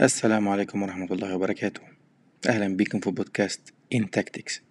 السلام عليكم ورحمة الله وبركاته. أهلا بكم في بودكاست إن تاكتكس